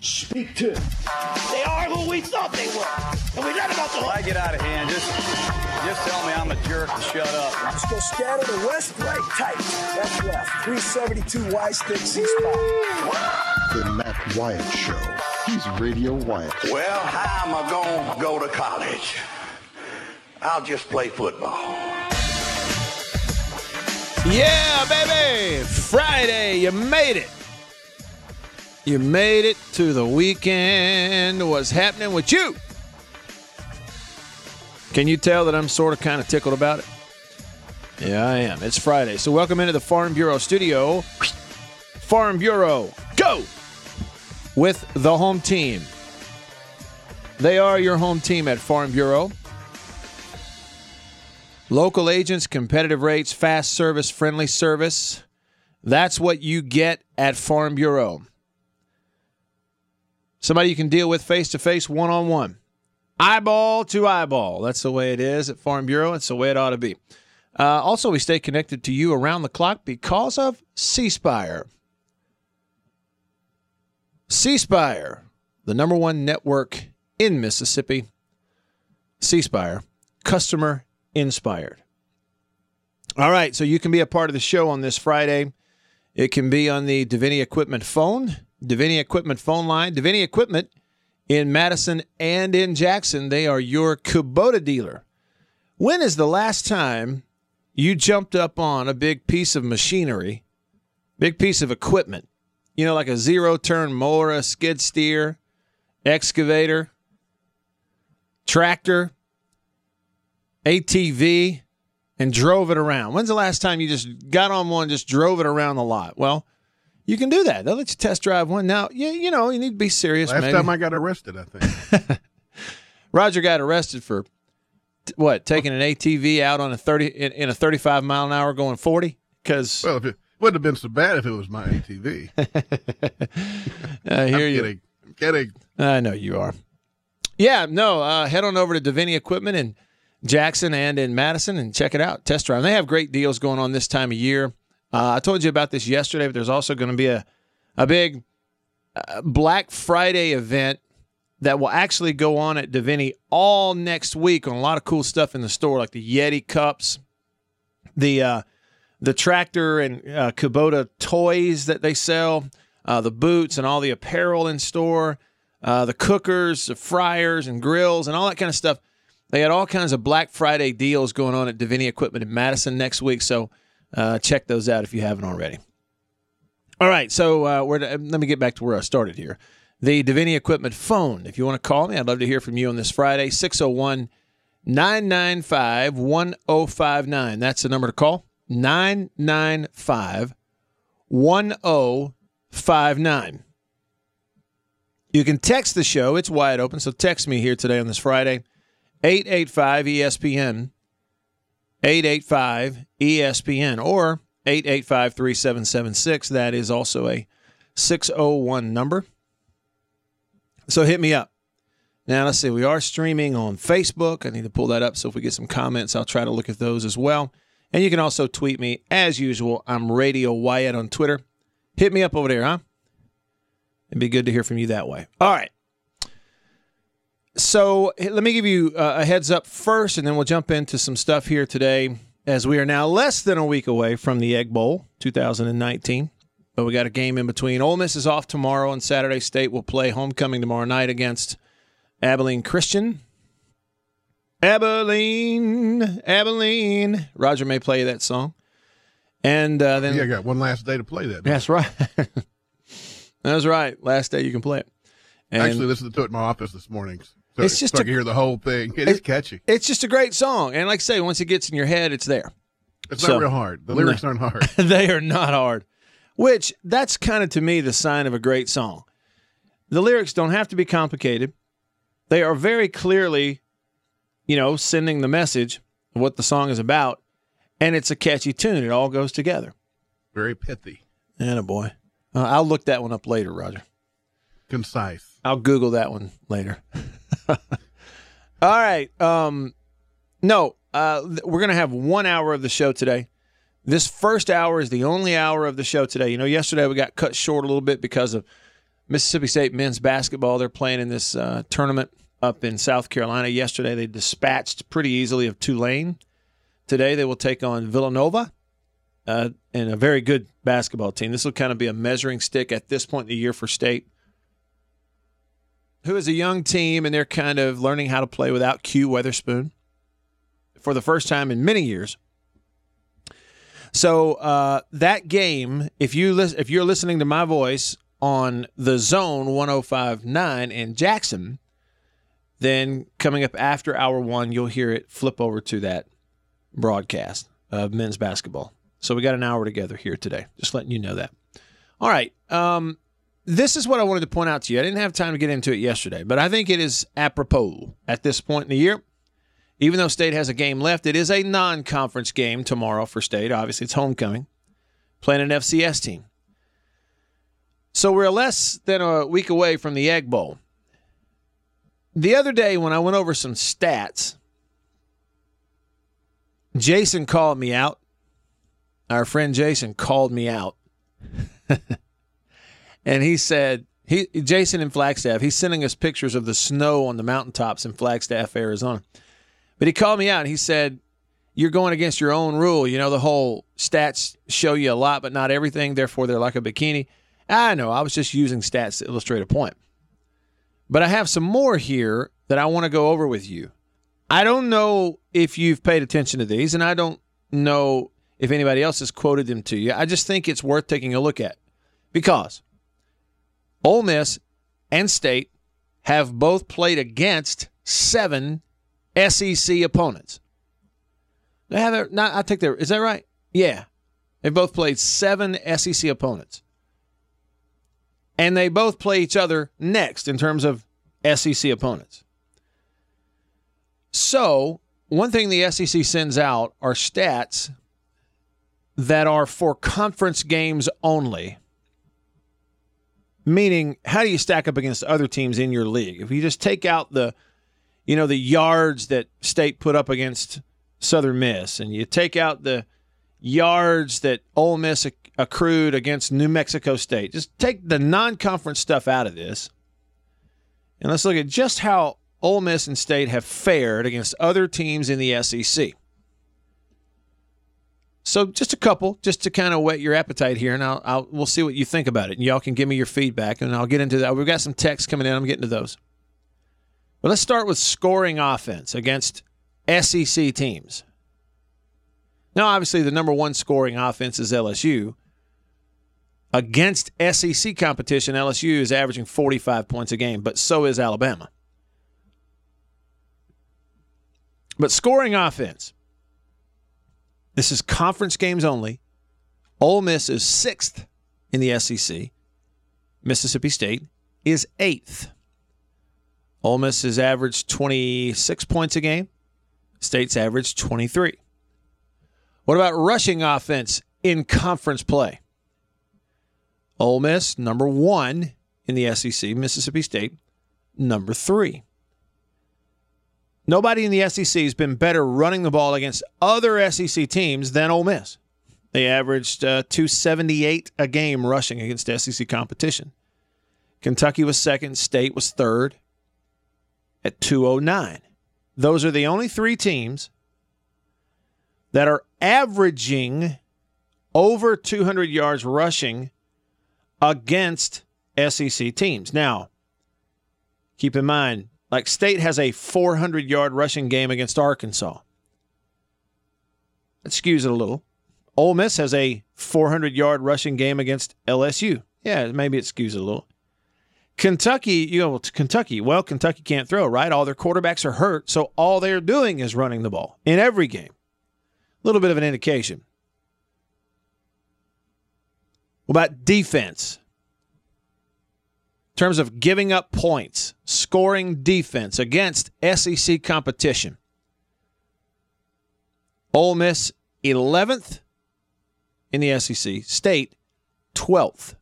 Speak to. They are who we thought they were. And we let them off the hook. I get out of hand, just just tell me I'm a jerk and shut up. Let's go scatter the west, right, tight. That's left. 372 Y stick, C spot. The Matt Wyatt Show. He's Radio Wyatt. Well, how am I going to go to college? I'll just play football. Yeah, baby! Friday, you made it. You made it to the weekend. What's happening with you? Can you tell that I'm sort of kind of tickled about it? Yeah, I am. It's Friday. So, welcome into the Farm Bureau studio. Farm Bureau, go! With the home team. They are your home team at Farm Bureau. Local agents, competitive rates, fast service, friendly service. That's what you get at Farm Bureau. Somebody you can deal with face to face, one on one, eyeball to eyeball. That's the way it is at Farm Bureau. It's the way it ought to be. Uh, also, we stay connected to you around the clock because of C Spire. C Spire, the number one network in Mississippi. C Spire, customer inspired. All right, so you can be a part of the show on this Friday. It can be on the Davini Equipment phone, Davini Equipment phone line, Davini Equipment in Madison and in Jackson. They are your Kubota dealer. When is the last time you jumped up on a big piece of machinery, big piece of equipment? You know, like a zero turn mower, a skid steer, excavator, tractor, ATV and drove it around. When's the last time you just got on one, just drove it around the lot? Well, you can do that. They'll let you test drive one. Now, you, you know, you need to be serious. Last maybe. time I got arrested, I think. Roger got arrested for t- what? Taking an ATV out on a 30 in, in a 35 mile an hour going 40 cuz well, if it wouldn't have been so bad if it was my ATV. I hear I'm you. kidding. I'm kidding. I know you are. Yeah, no, uh, head on over to Davini Equipment in Jackson and in Madison and check it out. Test drive. They have great deals going on this time of year. Uh, I told you about this yesterday, but there's also going to be a, a big uh, Black Friday event that will actually go on at Davini all next week on a lot of cool stuff in the store, like the Yeti cups, the uh, the tractor and uh, Kubota toys that they sell, uh, the boots and all the apparel in store, uh, the cookers, the fryers and grills and all that kind of stuff. They got all kinds of Black Friday deals going on at Davini Equipment in Madison next week. So uh, check those out if you haven't already. All right, so uh, we're, let me get back to where I started here. The Davini Equipment phone. If you want to call me, I'd love to hear from you on this Friday, 601 995 1059. That's the number to call, 995 1059. You can text the show. It's wide open, so text me here today on this Friday, 885 ESPN, 885 ESPN, or 885 3776. That is also a 601 number. So hit me up. Now, let's see. We are streaming on Facebook. I need to pull that up. So if we get some comments, I'll try to look at those as well. And you can also tweet me as usual. I'm Radio Wyatt on Twitter. Hit me up over there, huh? It'd be good to hear from you that way. All right. So let me give you uh, a heads up first, and then we'll jump into some stuff here today as we are now less than a week away from the Egg Bowl 2019. But we got a game in between. Ole Miss is off tomorrow, and Saturday State will play homecoming tomorrow night against Abilene Christian. Abilene, Abilene. Roger may play that song. And uh, then. Yeah, I got one last day to play that. That's right. That's right. Last day you can play it. And Actually, listened to it in my office this morning. So it's just so a, I can hear the whole thing. It is catchy. It's just a great song, and like I say, once it gets in your head, it's there. It's so, not real hard. The lyrics no, aren't hard. they are not hard. Which that's kind of to me the sign of a great song. The lyrics don't have to be complicated. they are very clearly, you know, sending the message of what the song is about, and it's a catchy tune. It all goes together. Very pithy, And a boy. Uh, I'll look that one up later, Roger. concise. I'll Google that one later. All right. Um, no, uh, we're going to have one hour of the show today. This first hour is the only hour of the show today. You know, yesterday we got cut short a little bit because of Mississippi State men's basketball. They're playing in this uh, tournament up in South Carolina. Yesterday they dispatched pretty easily of Tulane. Today they will take on Villanova uh, and a very good basketball team. This will kind of be a measuring stick at this point in the year for State who is a young team and they're kind of learning how to play without Q Weatherspoon for the first time in many years. So uh, that game, if you lis- if you're listening to my voice on the Zone 105.9 in Jackson, then coming up after hour one, you'll hear it flip over to that broadcast of men's basketball. So we got an hour together here today. Just letting you know that. All right. Um, this is what I wanted to point out to you. I didn't have time to get into it yesterday, but I think it is apropos at this point in the year. Even though State has a game left, it is a non conference game tomorrow for State. Obviously, it's homecoming, playing an FCS team. So we're less than a week away from the Egg Bowl. The other day, when I went over some stats, Jason called me out. Our friend Jason called me out. and he said, he Jason in Flagstaff, he's sending us pictures of the snow on the mountaintops in Flagstaff, Arizona. But he called me out and he said, You're going against your own rule. You know, the whole stats show you a lot, but not everything. Therefore, they're like a bikini. I know. I was just using stats to illustrate a point. But I have some more here that I want to go over with you. I don't know if you've paid attention to these, and I don't know if anybody else has quoted them to you. I just think it's worth taking a look at because Ole Miss and State have both played against seven SEC opponents. They have not. I think they're. Is that right? Yeah, they both played seven SEC opponents, and they both play each other next in terms of SEC opponents. So one thing the SEC sends out are stats that are for conference games only. Meaning, how do you stack up against other teams in your league? If you just take out the, you know, the yards that State put up against Southern Miss, and you take out the yards that Ole Miss accrued against New Mexico State, just take the non-conference stuff out of this, and let's look at just how Ole Miss and State have fared against other teams in the SEC. So just a couple, just to kind of whet your appetite here, and I'll, I'll we'll see what you think about it, and y'all can give me your feedback, and I'll get into that. We've got some texts coming in. I'm getting to those. But let's start with scoring offense against SEC teams. Now, obviously, the number one scoring offense is LSU. Against SEC competition, LSU is averaging 45 points a game, but so is Alabama. But scoring offense, this is conference games only. Ole Miss is sixth in the SEC. Mississippi State is eighth. Ole Miss has averaged 26 points a game. State's averaged 23. What about rushing offense in conference play? Ole Miss, number one in the SEC. Mississippi State, number three. Nobody in the SEC has been better running the ball against other SEC teams than Ole Miss. They averaged uh, 278 a game rushing against SEC competition. Kentucky was second, State was third at 209. Those are the only three teams that are averaging over 200 yards rushing against SEC teams. Now, keep in mind, like State has a 400 yard rushing game against Arkansas. Skews it a little. Ole Miss has a 400 yard rushing game against LSU. Yeah, maybe it it a little. Kentucky, you know, Kentucky, well, Kentucky can't throw, right? All their quarterbacks are hurt, so all they're doing is running the ball in every game. A little bit of an indication. What about defense? Terms of giving up points, scoring defense against SEC competition. Ole Miss 11th in the SEC, State 12th.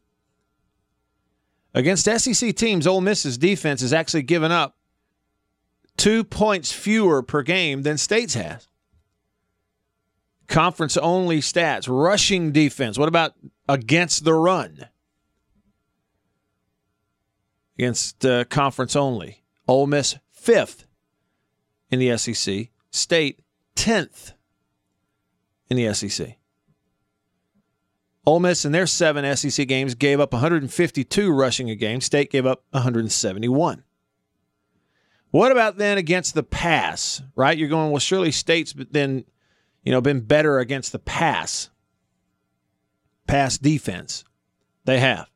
Against SEC teams, Ole Miss's defense has actually given up two points fewer per game than State's has. Conference only stats, rushing defense. What about against the run? Against uh, conference only. Ole Miss fifth in the SEC. State 10th in the SEC. Ole Miss in their seven SEC games gave up 152 rushing a game. State gave up 171. What about then against the pass? Right, you're going well. Surely State's then, you know, been better against the pass. Pass defense, they have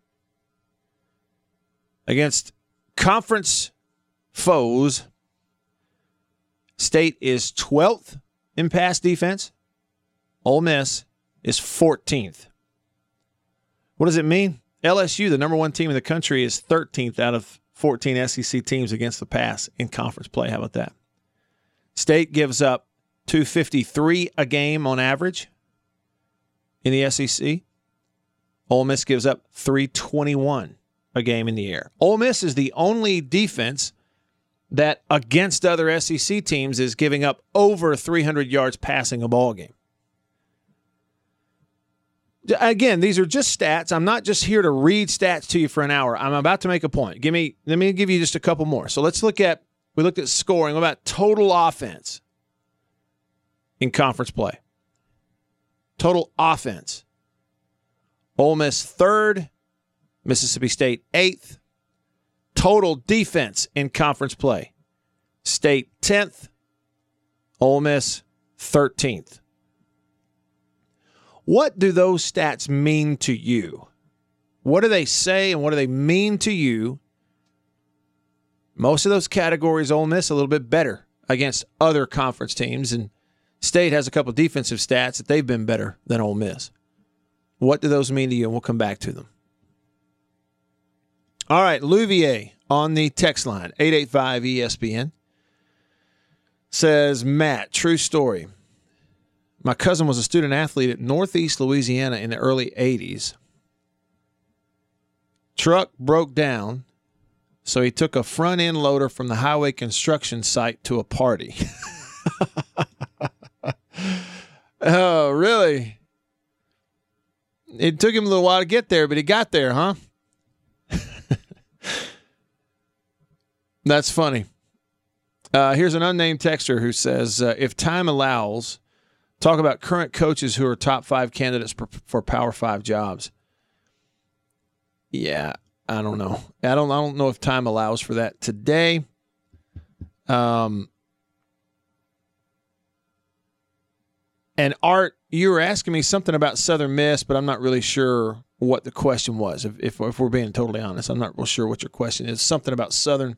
against conference foes. State is 12th in pass defense. Ole Miss is 14th. What does it mean? LSU, the number one team in the country, is 13th out of 14 SEC teams against the pass in conference play. How about that? State gives up 253 a game on average in the SEC. Ole Miss gives up 321 a game in the air. Ole Miss is the only defense that against other SEC teams is giving up over 300 yards passing a ball game. Again, these are just stats. I'm not just here to read stats to you for an hour. I'm about to make a point. Give me let me give you just a couple more. So let's look at we looked at scoring. What about total offense in conference play? Total offense. Ole Miss third, Mississippi State eighth. Total defense in conference play. State 10th, Ole Miss 13th. What do those stats mean to you? What do they say and what do they mean to you? Most of those categories, Ole Miss a little bit better against other conference teams, and State has a couple defensive stats that they've been better than Ole Miss. What do those mean to you? And we'll come back to them. All right, Louvier on the text line, 885 ESPN, says, Matt, true story. My cousin was a student athlete at Northeast Louisiana in the early 80s. Truck broke down, so he took a front end loader from the highway construction site to a party. oh, really? It took him a little while to get there, but he got there, huh? That's funny. Uh, here's an unnamed texter who says, uh, if time allows, talk about current coaches who are top five candidates for, for Power Five jobs. Yeah, I don't know. I don't. I don't know if time allows for that today. Um, and Art, you were asking me something about Southern Miss, but I'm not really sure what the question was. If, if, if we're being totally honest, I'm not real sure what your question is. Something about Southern.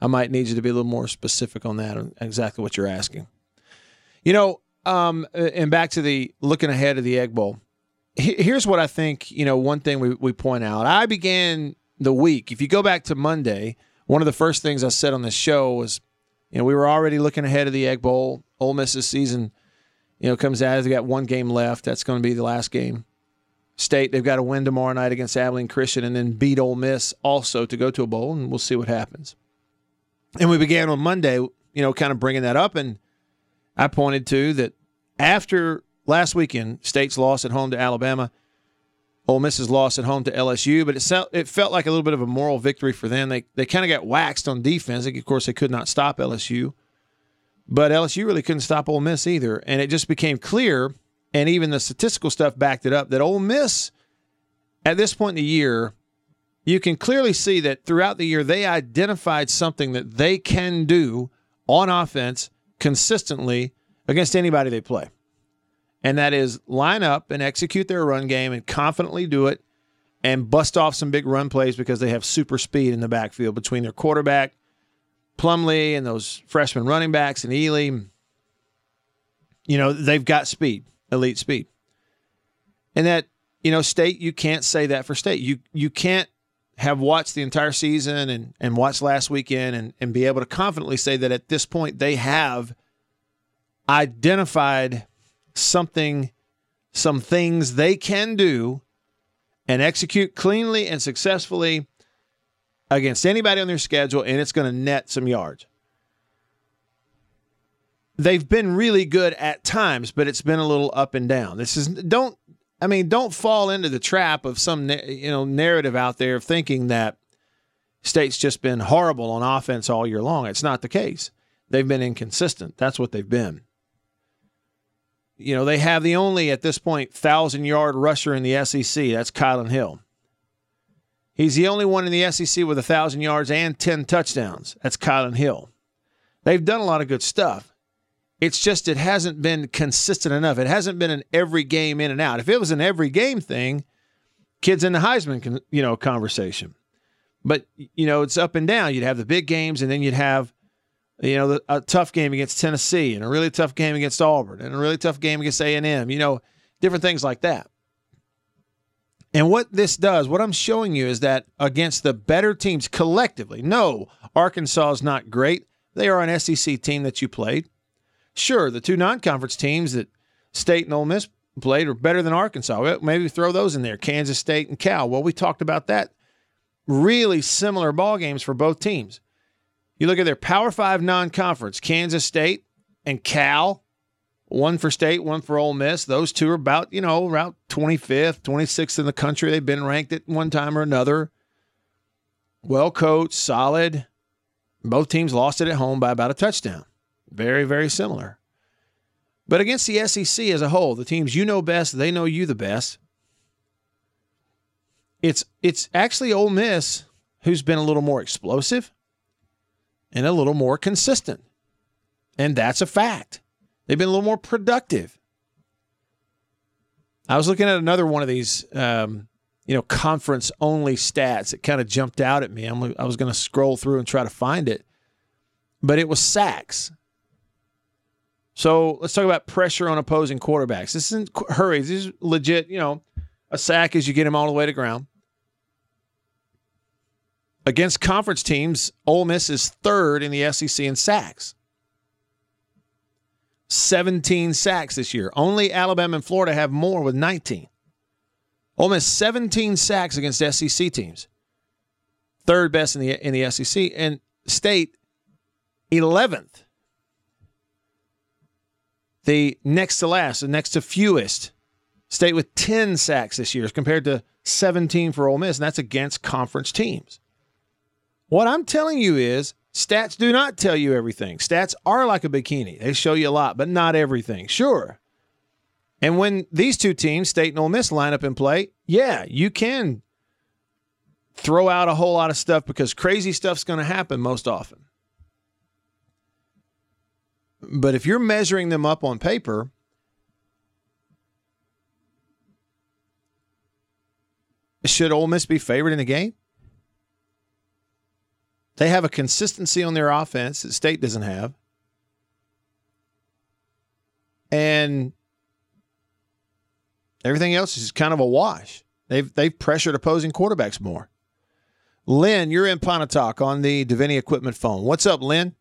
I might need you to be a little more specific on that, on exactly what you're asking. You know, um, and back to the looking ahead of the Egg Bowl. Here's what I think. You know, one thing we, we point out. I began the week. If you go back to Monday, one of the first things I said on the show was, you know, we were already looking ahead of the Egg Bowl. Ole Miss's season, you know, comes out. They got one game left. That's going to be the last game. State, they've got to win tomorrow night against Abilene Christian and then beat Ole Miss also to go to a bowl, and we'll see what happens. And we began on Monday, you know, kind of bringing that up, and I pointed to that after last weekend, State's loss at home to Alabama, Ole Miss's loss at home to LSU, but it felt, it felt like a little bit of a moral victory for them. They they kind of got waxed on defense. Of course, they could not stop LSU, but LSU really couldn't stop Ole Miss either, and it just became clear – and even the statistical stuff backed it up that Ole Miss at this point in the year, you can clearly see that throughout the year they identified something that they can do on offense consistently against anybody they play. And that is line up and execute their run game and confidently do it and bust off some big run plays because they have super speed in the backfield between their quarterback, Plumlee, and those freshman running backs and Ealy. You know, they've got speed elite speed. And that, you know, state, you can't say that for state. You you can't have watched the entire season and, and watched last weekend and, and be able to confidently say that at this point they have identified something, some things they can do and execute cleanly and successfully against anybody on their schedule, and it's going to net some yards. They've been really good at times, but it's been a little up and down. This is don't I mean, don't fall into the trap of some you know narrative out there of thinking that state's just been horrible on offense all year long. It's not the case. They've been inconsistent. That's what they've been. You know, they have the only at this point thousand yard rusher in the SEC. That's Kylan Hill. He's the only one in the SEC with a thousand yards and ten touchdowns. That's Kylan Hill. They've done a lot of good stuff. It's just it hasn't been consistent enough. It hasn't been an every game in and out. If it was an every game thing, kids in the Heisman, you know, conversation. But you know, it's up and down. You'd have the big games, and then you'd have, you know, a tough game against Tennessee, and a really tough game against Auburn, and a really tough game against A and M. You know, different things like that. And what this does, what I'm showing you is that against the better teams collectively, no, Arkansas is not great. They are an SEC team that you played. Sure, the two non-conference teams that State and Ole Miss played are better than Arkansas. Maybe throw those in there, Kansas State and Cal. Well, we talked about that. Really similar ball games for both teams. You look at their Power Five non-conference, Kansas State and Cal, one for State, one for Ole Miss. Those two are about you know around 25th, 26th in the country. They've been ranked at one time or another. Well coached, solid. Both teams lost it at home by about a touchdown. Very, very similar. But against the SEC as a whole, the teams you know best, they know you the best. It's it's actually Ole Miss who's been a little more explosive and a little more consistent. And that's a fact. They've been a little more productive. I was looking at another one of these, um, you know, conference only stats that kind of jumped out at me. I'm, I was going to scroll through and try to find it, but it was sacks. So let's talk about pressure on opposing quarterbacks. This isn't hurries. This is legit, you know, a sack as you get him all the way to ground. Against conference teams, Ole Miss is third in the SEC in sacks. 17 sacks this year. Only Alabama and Florida have more with 19. Ole Miss 17 sacks against SEC teams. Third best in the in the SEC and State 11th the next to last, the next to fewest state with 10 sacks this year as compared to 17 for Ole Miss, and that's against conference teams. What I'm telling you is stats do not tell you everything. Stats are like a bikini. They show you a lot, but not everything. Sure. And when these two teams, State and Ole Miss, line up and play, yeah, you can throw out a whole lot of stuff because crazy stuff's going to happen most often. But if you're measuring them up on paper, should Ole Miss be favored in the game? They have a consistency on their offense that State doesn't have. And everything else is kind of a wash. They've they've pressured opposing quarterbacks more. Lynn, you're in Pontotoc on the Davini Equipment phone. What's up, Lynn?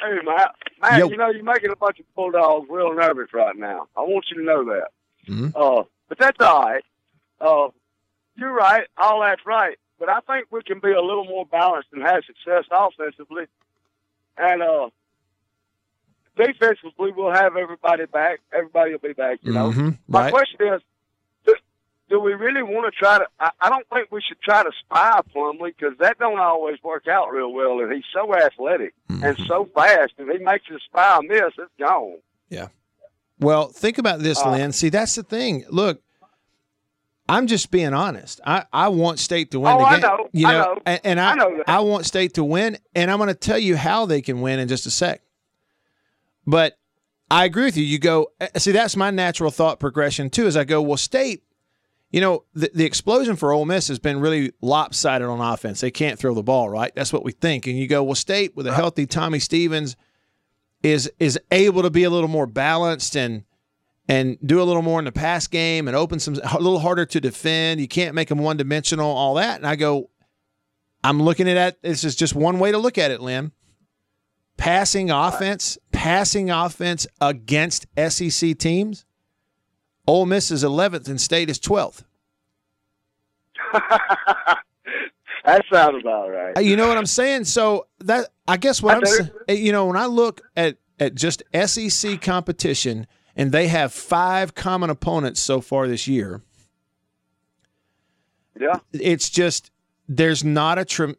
Hey, Matt. Matt, Yo. you know, you're making a bunch of Bulldogs real nervous right now. I want you to know that. Mhm. Uh, but that's all right. Uh, you're right. All that's right. But I think we can be a little more balanced and have success offensively. And uh, defensively, we'll have everybody back. Everybody will be back, you know. Mhm, My right. question is, do we really want to try to? I, I don't think we should try to spy Plumlee because that don't always work out real well. And he's so athletic and Mm-hmm. so fast. If he makes a spy miss, it's gone. Yeah. Well, think about this, Uh, Lynn. See, that's the thing. Look, I'm just being honest. I, I want State to win Oh, the I know. You I know, know. and, and I, I know that. I want State to win, and I'm going to tell you how they can win in just a sec. But I agree with you. You go eh, see. That's my natural thought progression too. As I go, well, State. You know, the, the explosion for Ole Miss has been really lopsided on offense. They can't throw the ball, right? That's what we think. And you go, well, State with a uh-huh. healthy Tommy Stevens is is able to be a little more balanced and and do a little more in the pass game and open some a little harder to defend. You can't make them one dimensional, all that. And I go, I'm looking at it. This is just one way to look at it, Lynn. Passing offense, passing offense against SEC teams. Ole Miss is 11th and State is 12th. that sounds about right. You know what I'm saying? So that I guess what I I'm saying, you know, when I look at at just SEC competition, and they have five common opponents so far this year. Yeah. It's just there's not a trim.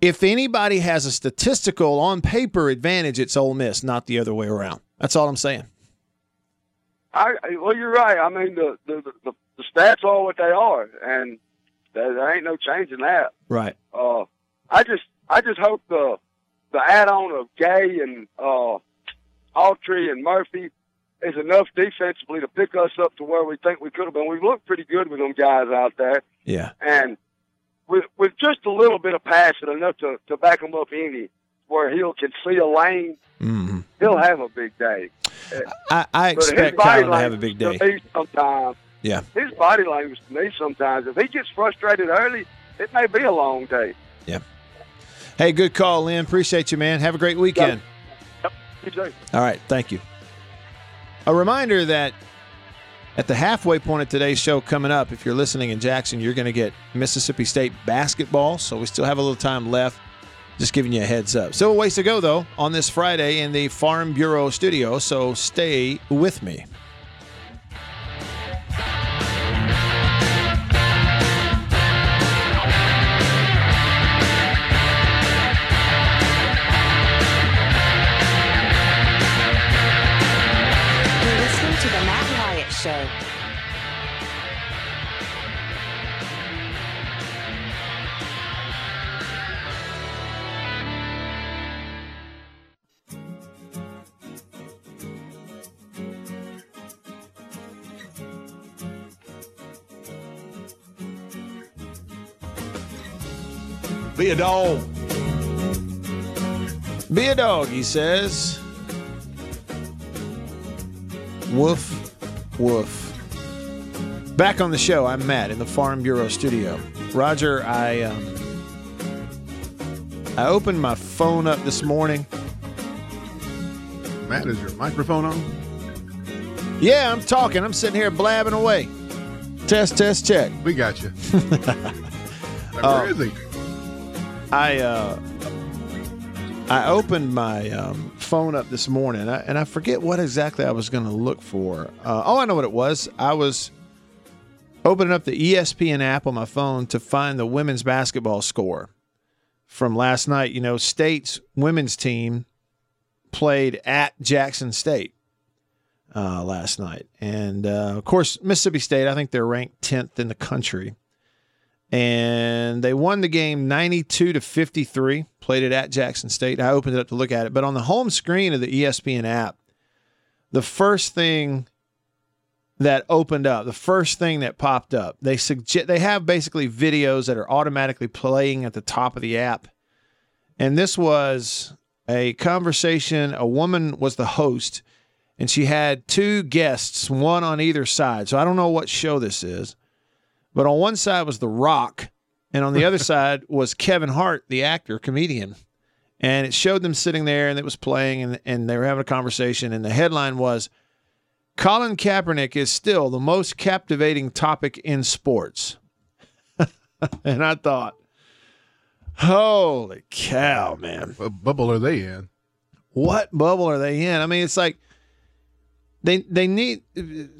If anybody has a statistical on paper advantage, it's Ole Miss, not the other way around. That's all I'm saying. I well, you're right. I mean, the the the, the stats are what they are, and there, there ain't no changing that. Right. Uh, I just I just hope the the add-on of Gay and uh, Autry and Murphy is enough defensively to pick us up to where we think we could have been. We've looked pretty good with them guys out there, Yeah. and with with just a little bit of passing, enough to to back them up any where he'll can see a lane, hmm he'll have a big day. I, I expect Kylan to have a big day. to me sometimes Yeah. his body language to me sometimes. If he gets frustrated early, it may be a long day. Yeah. Hey, good call, Lynn. Appreciate you, man. Have a great weekend. You too. All right, thank you. A reminder that at the halfway point of today's show coming up, if you're listening in Jackson, you're going to get Mississippi State basketball. So we still have a little time left. Just giving you a heads up. Still a ways to go, though, on this Friday in the Farm Bureau studio. So stay with me. Be a dog. Be a dog, he says. Woof, woof. Back on the show, I'm Matt in the Farm Bureau studio. Roger, I um, I opened my phone up this morning. Matt, is your microphone on? Yeah, I'm talking. I'm sitting here blabbing away. Test, test, check. We got you. Like, Uh, where is he? I uh, I opened my um, phone up this morning, and I, and I forget what exactly I was going to look for. Uh, oh, I know what it was. I was opening up the ESPN app on my phone to find the women's basketball score from last night. You know, State's women's team played at Jackson State uh, last night, and uh, of course Mississippi State. I think they're ranked tenth in the country and they won the game 92 to 53 played it at jackson state. I opened it up to look at it. But on the home screen of the espn app the first thing that opened up the first thing that popped up they suggest they have basically videos that are automatically playing at the top of the app. And this was a conversation. A woman was the host and she had two guests one on either side. So i don't know what show this is but on one side was The Rock, and on the other side was Kevin Hart, the actor, comedian. And it showed them sitting there and it was playing and, and they were having a conversation. And the headline was Colin Kaepernick is still the most captivating topic in sports. and I thought, holy cow, man. What bubble are they in? What bubble are they in? I mean, it's like they they need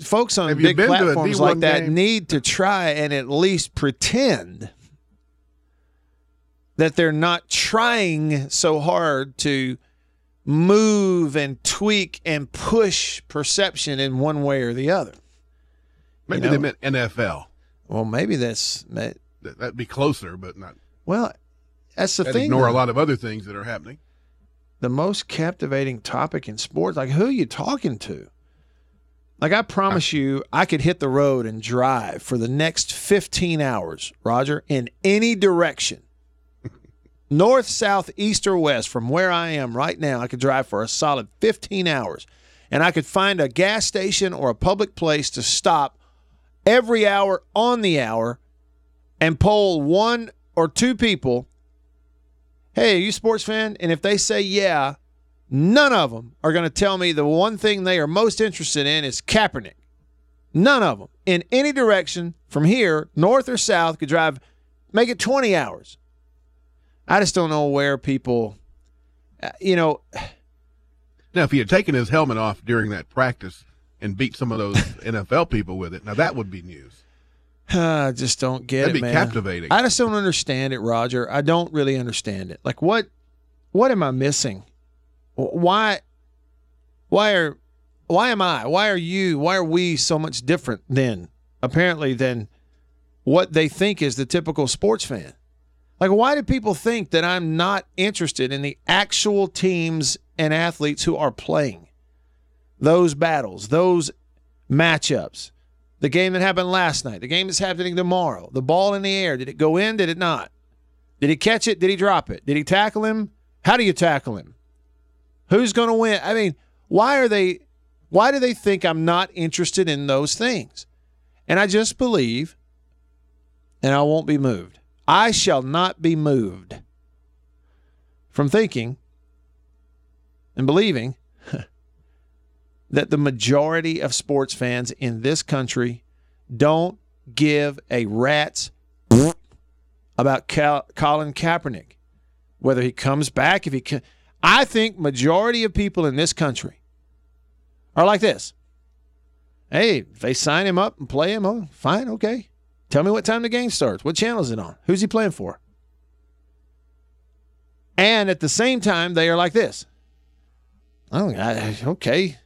folks on Have big been to a platforms like that game? need to try and at least pretend that they're not trying so hard to move and tweak and push perception in one way or the other. Maybe know? they meant NFL. Well, maybe that's That- That'd be closer, but not. well. That's the thing. ignore a lot of other things that are happening. the most captivating topic in sports. Like, who are you talking to? Like, I promise you, I could hit the road and drive for the next 15 hours, Roger, in any direction. North, south, east, or west, from where I am right now, I could drive for a solid 15 hours. and I could find a gas station or a public place to stop every hour on the hour and poll one or two people, hey, are you a sports fan? And if they say yeah, none of them are going to tell me the one thing they are most interested in is Kaepernick. None of them in any direction from here, north or south, could drive, make it 20 hours. I just don't know where people, uh, you know, Now, if he had taken his helmet off during that practice and beat some of those NFL people with it, now that would be news. I just don't get That'd it, be man. captivating. I just don't understand it, Roger. I don't really understand it. Like, what, what am I missing? Wh- Why, why are, why am I? Why are you? Why are we so much different then? Apparently, than what they think is the typical sports fan. Like, why do people think that I'm not interested in the actual teams and athletes who are playing those battles, those matchups? The game that happened last night, the game that's happening tomorrow, the ball in the air. Did it go in? Did it not? Did he catch it? Did he drop it? Did he tackle him? How do you tackle him? Who's going to win? I mean, why are they, why do they think I'm not interested in those things? And I just believe, and I won't be moved. I shall not be moved from thinking and believing that the majority of sports fans in this country don't give a rat's about Colin Kaepernick, whether he comes back, if he can. I think majority of people in this country are like this. Hey, if they sign him up and play him, oh, fine, okay. Tell me what time the game starts. What channel is it on? Who's he playing for? And at the same time, they are like this. Oh, I, okay.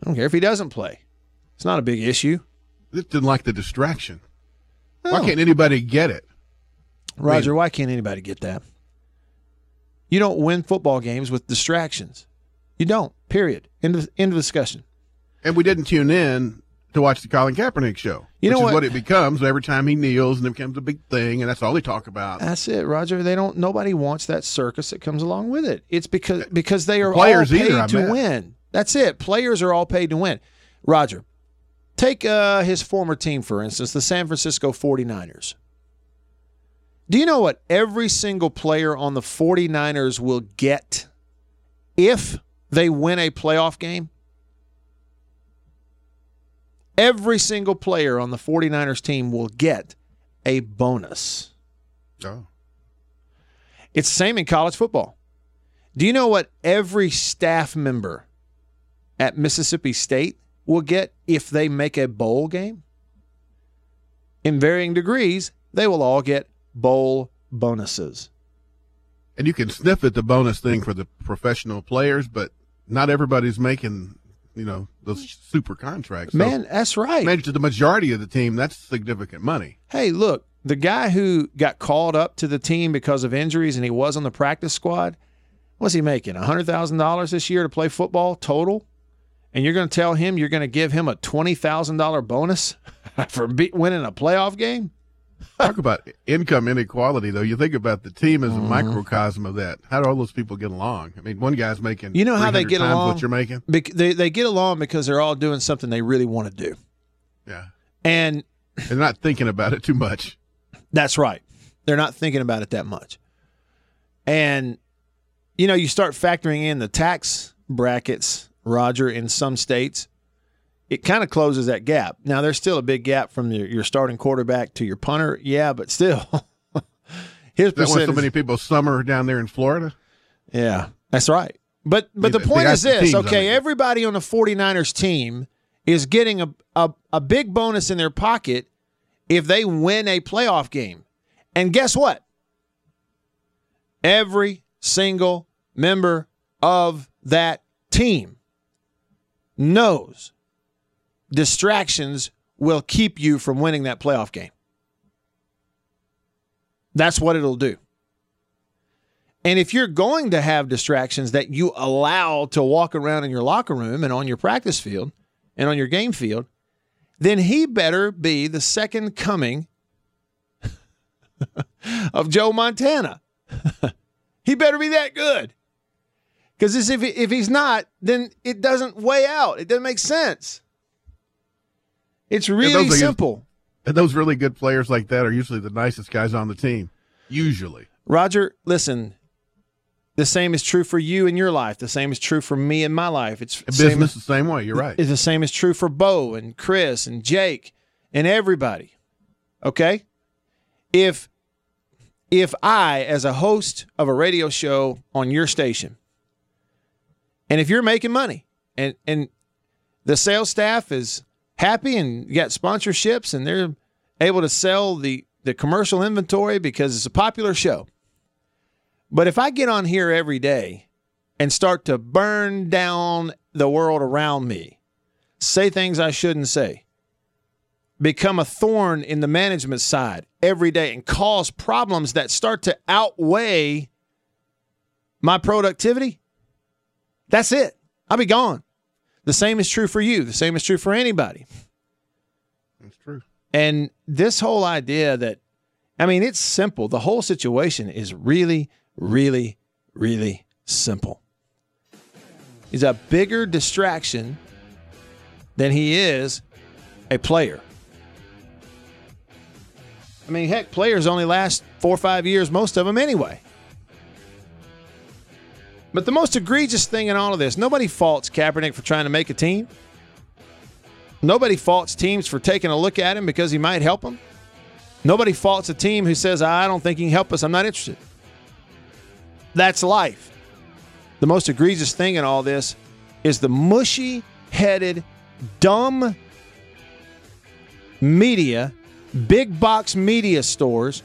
I don't care if he doesn't play. It's not a big issue. Just didn't like the distraction. Why can't anybody get it? Roger, why can't anybody get that? You don't win football games with distractions. You don't. Period. End of, end of discussion. And we didn't tune in to watch the Colin Kaepernick show. You know which what? is what it becomes every time he kneels and it becomes a big thing, and that's all they talk about. That's it, Roger. They don't. Nobody wants that circus that comes along with it. It's because because they are Players all paid either, to bet. win. That's it. Players are all paid to win. Roger, take uh, his former team for instance, the San Francisco 49ers. Do you know what every single player on the 49ers will get if they win a playoff game? Every single player on the 49ers team will get a bonus. Oh. It's the same in college football. Do you know what every staff member at Mississippi State will get if they make a bowl game? In varying degrees, they will all get bowl bonuses. And you can sniff at the bonus thing for the professional players, but not everybody's making, you know, those super contracts. So Man, that's right. maybe to the majority of the team, that's significant money. Hey, look, the guy who got called up to the team because of injuries and he was on the practice squad, what's he making? $100,000 this year to play football total? And you're going to tell him you're going to give him a $20,000 bonus for be- winning a playoff game? Talk about income inequality, though. You think about the team as a Mm-hmm. microcosm of that. How do all those people get along? I mean, one guy's making You know how they get along? what you're making. Bec- they, they get along because they're all doing something they really want to do. Yeah, And they're not thinking about it too much. That's right. They're not thinking about it that much. And, you know, you start factoring in the tax brackets, Roger, in some states, it kind of closes that gap. Now, there's still a big gap from your, your starting quarterback to your punter. Yeah, but still, his Is that why so many people summer down there in Florida? Yeah, that's right. But but Yeah, the point is this, okay? mean. Everybody on the 49ers team is getting a, a, a big bonus in their pocket if they win a playoff game. And guess what? Every single member of that team knows distractions will keep you from winning that playoff game. That's what it'll do. And if you're going to have distractions that you allow to walk around in your locker room and on your practice field and on your game field, then he better be the second coming of Joe Montana. he better be that good. Because if if he's not, then it doesn't weigh out. It doesn't make sense. It's really simple. And those really good players like that are usually the nicest guys on the team. Usually. Roger, listen. The same is true for you in your life. The same is true for me in my life. It's In same- business, the same way. You're right. It's the same is true for Bo and Chris and Jake and everybody. Okay? If if I as a host of a radio show on your station and if you're making money and and the sales staff is happy and got sponsorships and they're able to sell the the commercial inventory because it's a popular show. But if I get on here every day and start to burn down the world around me, say things I shouldn't say, become a thorn in the management side every day, and cause problems that start to outweigh my productivity, that's it. I'll be gone. The same is true for you. The same is true for anybody. That's true. And this whole idea that, I mean, it's simple. The whole situation is really, really, really simple. He's a bigger distraction than he is a player. I mean, heck, players only last four or five years, most of them anyway. But the most egregious thing in all of this, nobody faults Kaepernick for trying to make a team. Nobody faults teams for taking a look at him because he might help them. Nobody faults a team who says, I don't think he can help us. I'm not interested. That's life. The most egregious thing in all this is the mushy headed, dumb media, big box media stores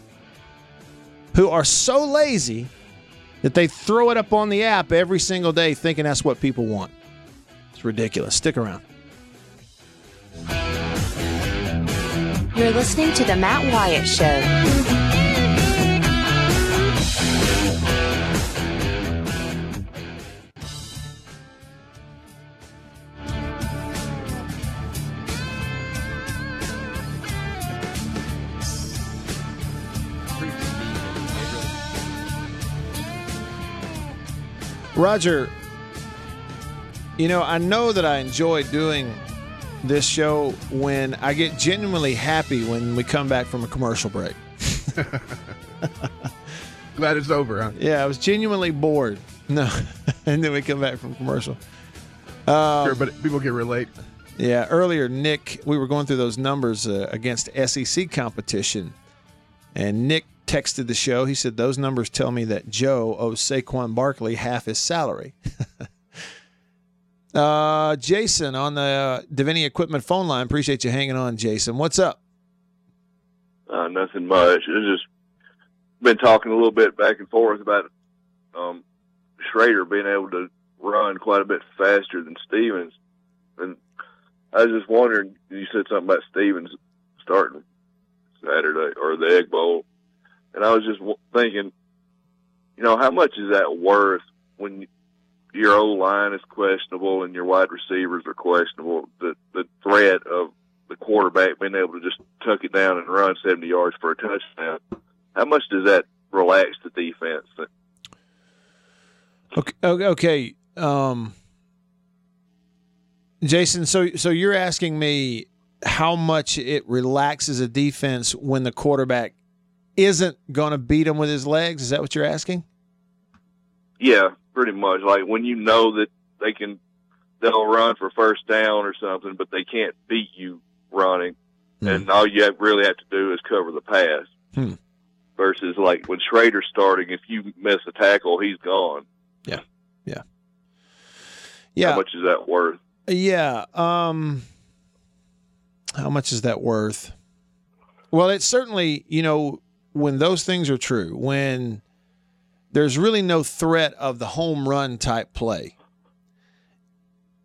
who are so lazy that they throw it up on the app every single day thinking that's what people want. It's ridiculous. Stick around. You're listening to The Matt Wyatt Show. Roger, you know, I know that I enjoy doing this show when I get genuinely happy when we come back from a commercial break. Glad it's over, huh? Yeah, I was genuinely bored. No, and then we come back from commercial. Um, sure, but people can relate. Yeah, earlier, Nick, we were going through those numbers uh, against SEC competition, and Nick texted the show. He said, Those numbers tell me that Joe owes Saquon Barkley half his salary. uh, Jason on the uh, Davini Equipment phone line. Appreciate you hanging on, Jason. What's up? Uh, nothing much. It's just been talking a little bit back and forth about um, Shrader being able to run quite a bit faster than Stevens, and I was just wondering. You said something about Stevens starting Saturday or the Egg Bowl, and I was just thinking, you know, how much is that worth when your old line is questionable and your wide receivers are questionable? The the threat of the quarterback being able to just tuck it down and run 70 yards for a touchdown. How much does that relax the defense? Okay. Okay. Um, Jason, so so you're asking me how much it relaxes a defense when the quarterback isn't going to beat him with his legs? Is that what you're asking? Yeah, pretty much. Like when you know that they can, they'll run for first down or something, but they can't beat you running, and all you have, really have to do is cover the pass. Hmm. Versus like when Shrader's starting, if you miss a tackle, he's gone. Yeah, yeah, yeah. How much is that worth? Yeah. Um, how much is that worth? Well, it's certainly, you know, when those things are true, when there's really no threat of the home run type play,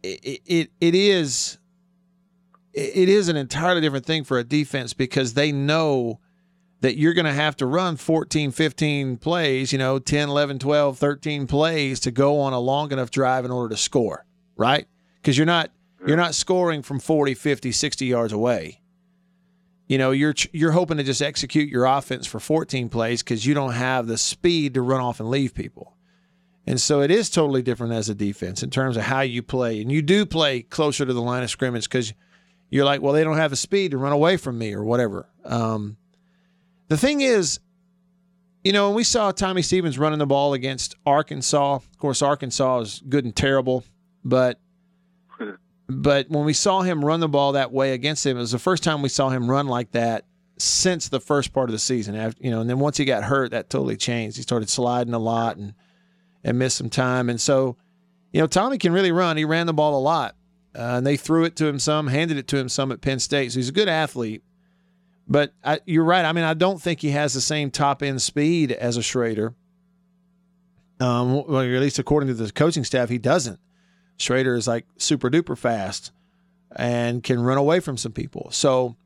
it, it, it is it is an entirely different thing for a defense because they know that you're going to have to run 14, 15 plays, you know, 10, 11, 12, 13 plays to go on a long enough drive in order to score, right? Because you're not you're not scoring from 40, 50, 60 yards away. You know, you're you're hoping to just execute your offense for 14 plays because you don't have the speed to run off and leave people. And so it is totally different as a defense in terms of how you play. And you do play closer to the line of scrimmage because you're like, well, they don't have the speed to run away from me or whatever. Um, the thing is, you know, when we saw Tommy Stevens running the ball against Arkansas, of course, Arkansas is good and terrible, but but when we saw him run the ball that way against him, it was the first time we saw him run like that since the first part of the season. After, you know, and then once he got hurt, that totally changed. He started sliding a lot and and missed some time. And so, you know, Tommy can really run. He ran the ball a lot, uh, and they threw it to him some, handed it to him some at Penn State. So he's a good athlete. But I, you're right. I mean, I don't think he has the same top end speed as a Shrader. Um, well, at least according to the coaching staff, he doesn't. Shrader is like super duper fast and can run away from some people. So,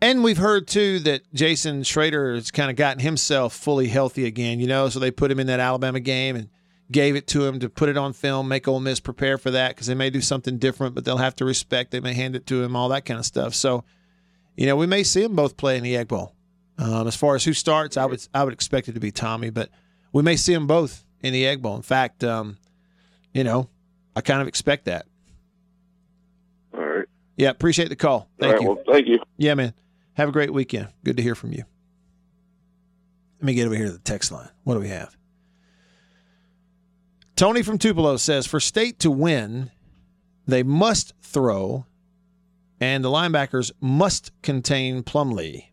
and we've heard too that Jason Shrader has kind of gotten himself fully healthy again, you know, so they put him in that Alabama game and gave it to him to put it on film, make Ole Miss prepare for that because they may do something different, but they'll have to respect. They may hand it to him, all that kind of stuff. So, you know, we may see them both play in the Egg Bowl. Um, as far as who starts, I would I would expect it to be Tommy, but we may see them both in the Egg Bowl. In fact, um, you know, I kind of expect that. All right. Yeah, appreciate the call. Thank All right, you. Well, thank you. Yeah, man. Have a great weekend. Good to hear from you. Let me get over here to the text line. What do we have? Tony from Tupelo says for state to win, they must throw, and the linebackers must contain Plumlee.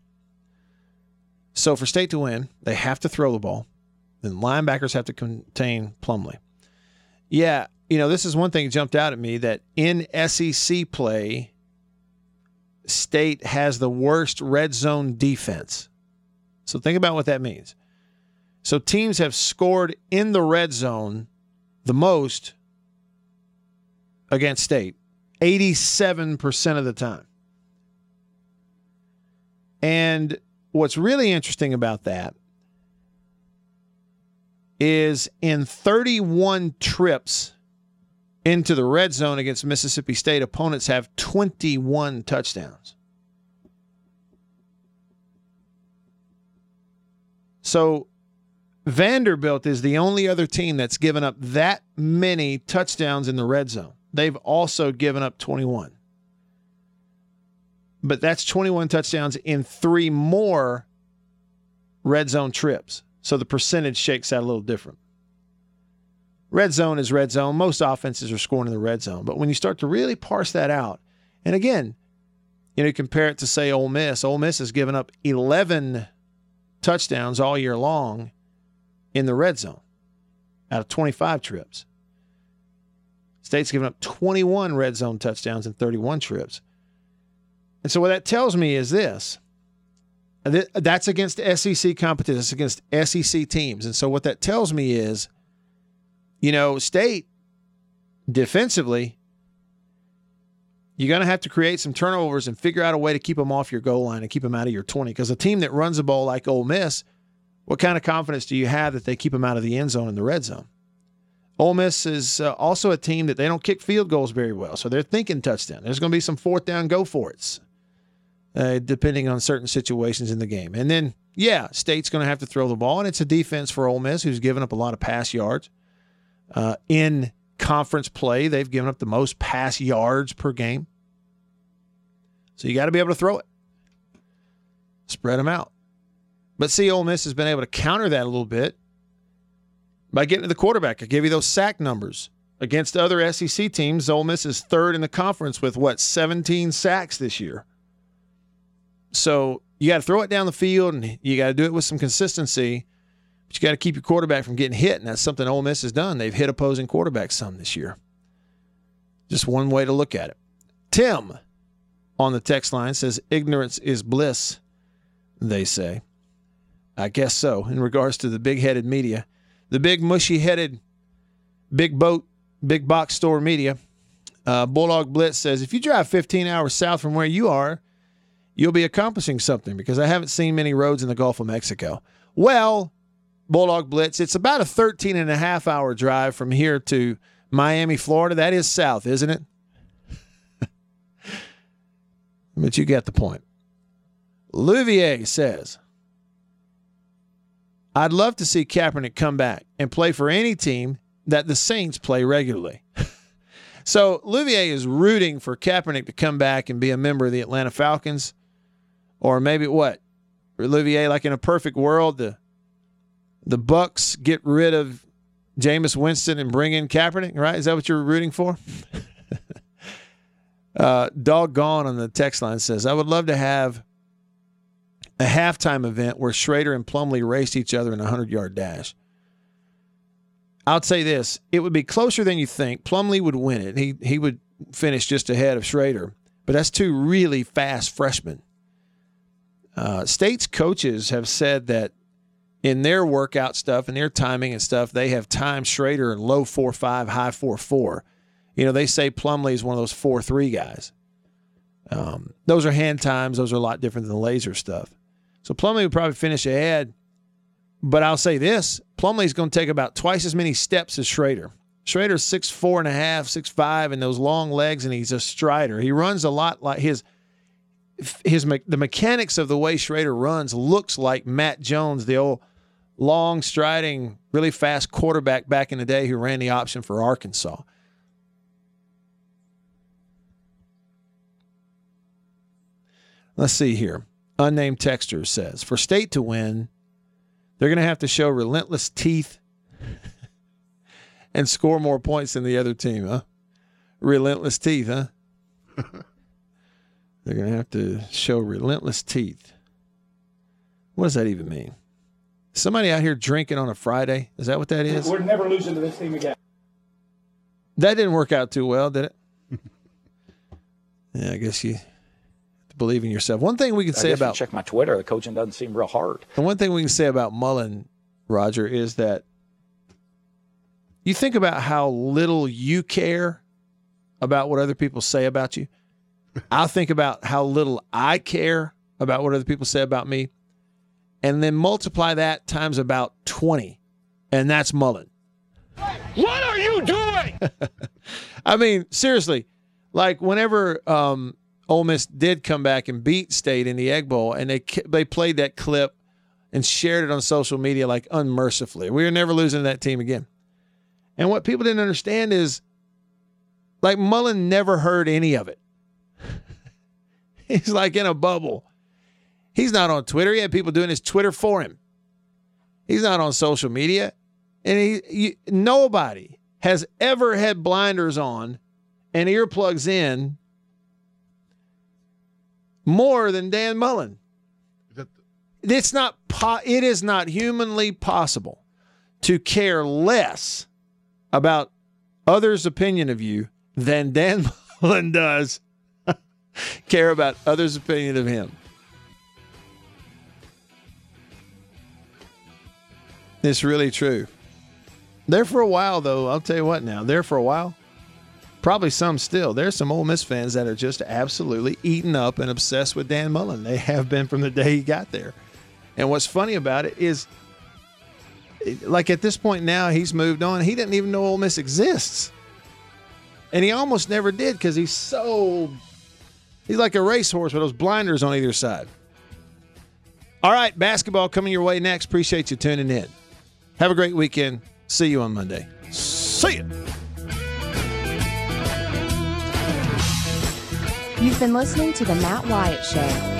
So for state to win, they have to throw the ball. Then linebackers have to contain Plumlee. Yeah, you know, this is one thing that jumped out at me that in SEC play, State has the worst red zone defense. So think about what that means. So teams have scored in the red zone the most against State, 87% of the time. And what's really interesting about that is in 31 trips into the red zone against Mississippi State, opponents have 21 touchdowns. So Vanderbilt is the only other team that's given up that many touchdowns in the red zone. They've also given up 21. But that's 21 touchdowns in three more red zone trips. So the percentage shakes out a little different. Red zone is red zone. Most offenses are scoring in the red zone. But when you start to really parse that out, and again, you know, compare it to say Ole Miss. Ole Miss has given up 11 touchdowns all year long in the red zone out of 25 trips. State's given up 21 red zone touchdowns in 31 trips. And so what that tells me is this. That's against SEC competition. That's against SEC teams. And so what that tells me is – you know, State defensively, you're going to have to create some turnovers and figure out a way to keep them off your goal line and keep them out of your 20. Because a team that runs the ball like Ole Miss, what kind of confidence do you have that they keep them out of the end zone in the red zone? Ole Miss is uh, also a team that they don't kick field goals very well, so they're thinking touchdown. There's going to be some fourth down, go for it, uh, depending on certain situations in the game. And then, yeah, State's going to have to throw the ball, and it's a defense for Ole Miss who's given up a lot of pass yards. Uh, in conference play, they've given up the most pass yards per game. So you got to be able to throw it, spread them out. But see, Ole Miss has been able to counter that a little bit by getting to the quarterback. I give you those sack numbers. Against other SEC teams, Ole Miss is third in the conference with what, 17 sacks this year. So you got to throw it down the field and you got to do it with some consistency. But you got to keep your quarterback from getting hit, and that's something Ole Miss has done. They've hit opposing quarterbacks some this year. Just one way to look at it. Tim on the text line says, Ignorance is bliss, they say. I guess so, in regards to the big headed media. The big mushy headed, big boat, big box store media. Uh, Bulldog Blitz says, If you drive 15 hours south from where you are, you'll be accomplishing something because I haven't seen many roads in the Gulf of Mexico. Well, Bulldog Blitz. It's about a 13 and a half hour drive from here to Miami, Florida. That is south, isn't it? but you get the point. Louvier says, I'd love to see Kaepernick come back and play for any team that the Saints play regularly. so Louvier is rooting for Kaepernick to come back and be a member of the Atlanta Falcons, or maybe what? Louvier, like in a perfect world, the the Bucks get rid of Jameis Winston and bring in Kaepernick, right? Is that what you're rooting for? uh, Doggone on the text line says, I would love to have a halftime event where Shrader and Plumlee raced each other in a 100 yard dash. I'll say this it would be closer than you think. Plumlee would win it. He, he would finish just ahead of Shrader, but that's two really fast freshmen. Uh, State's coaches have said that in their workout stuff and their timing and stuff, they have time Shrader in low four five, high four four. You know, they say Plumlee is one of those four three guys. Um, those are hand times. Those are a lot different than the laser stuff. So Plumlee would probably finish ahead. But I'll say this: Plumlee's going to take about twice as many steps as Shrader. Shrader's six four and a half, six five, and those long legs, and he's a strider. He runs a lot like his his the mechanics of the way Shrader runs looks like Matt Jones, the old long striding, really fast quarterback back in the day who ran the option for Arkansas. Let's see here. Unnamed texter says for state to win, they're going to have to show relentless teeth and score more points than the other team, huh? Relentless teeth, huh? they're going to have to show relentless teeth. What does that even mean? Somebody out here drinking on a Friday? Is that what that is? We're never losing to this team again. That didn't work out too well, did it? yeah, I guess you believe in yourself. One thing we can I say guess you about check my Twitter. The coaching doesn't seem real hard. and one thing we can say about Mullen, Roger, is that you think about how little you care about what other people say about you. I think about how little I care about what other people say about me, and then multiply that times about 20, and that's Mullen. What are you doing? I mean, seriously, like whenever um, Ole Miss did come back and beat State in the Egg Bowl, and they they played that clip and shared it on social media like unmercifully. We were never losing to that team again. And what people didn't understand is, like Mullen never heard any of it. He's like in a bubble. He's not on Twitter. He had people doing his Twitter for him. He's not on social media, and he, nobody has ever had blinders on and earplugs in more than Dan Mullen. It's not po- it is not humanly possible to care less about others' opinion of you than Dan Mullen does care about others' opinion of him. It's really true. There for a while, though, I'll tell you what now, there for a while, probably some still. There's some Ole Miss fans that are just absolutely eaten up and obsessed with Dan Mullen. They have been from the day he got there. And what's funny about it is, like at this point now, he's moved on. He didn't even know Ole Miss exists. And he almost never did because he's so, he's like a racehorse with those blinders on either side. All right, basketball coming your way next. Appreciate you tuning in. Have a great weekend. See you on Monday. See ya. You've been listening to The Matt Wyatt Show.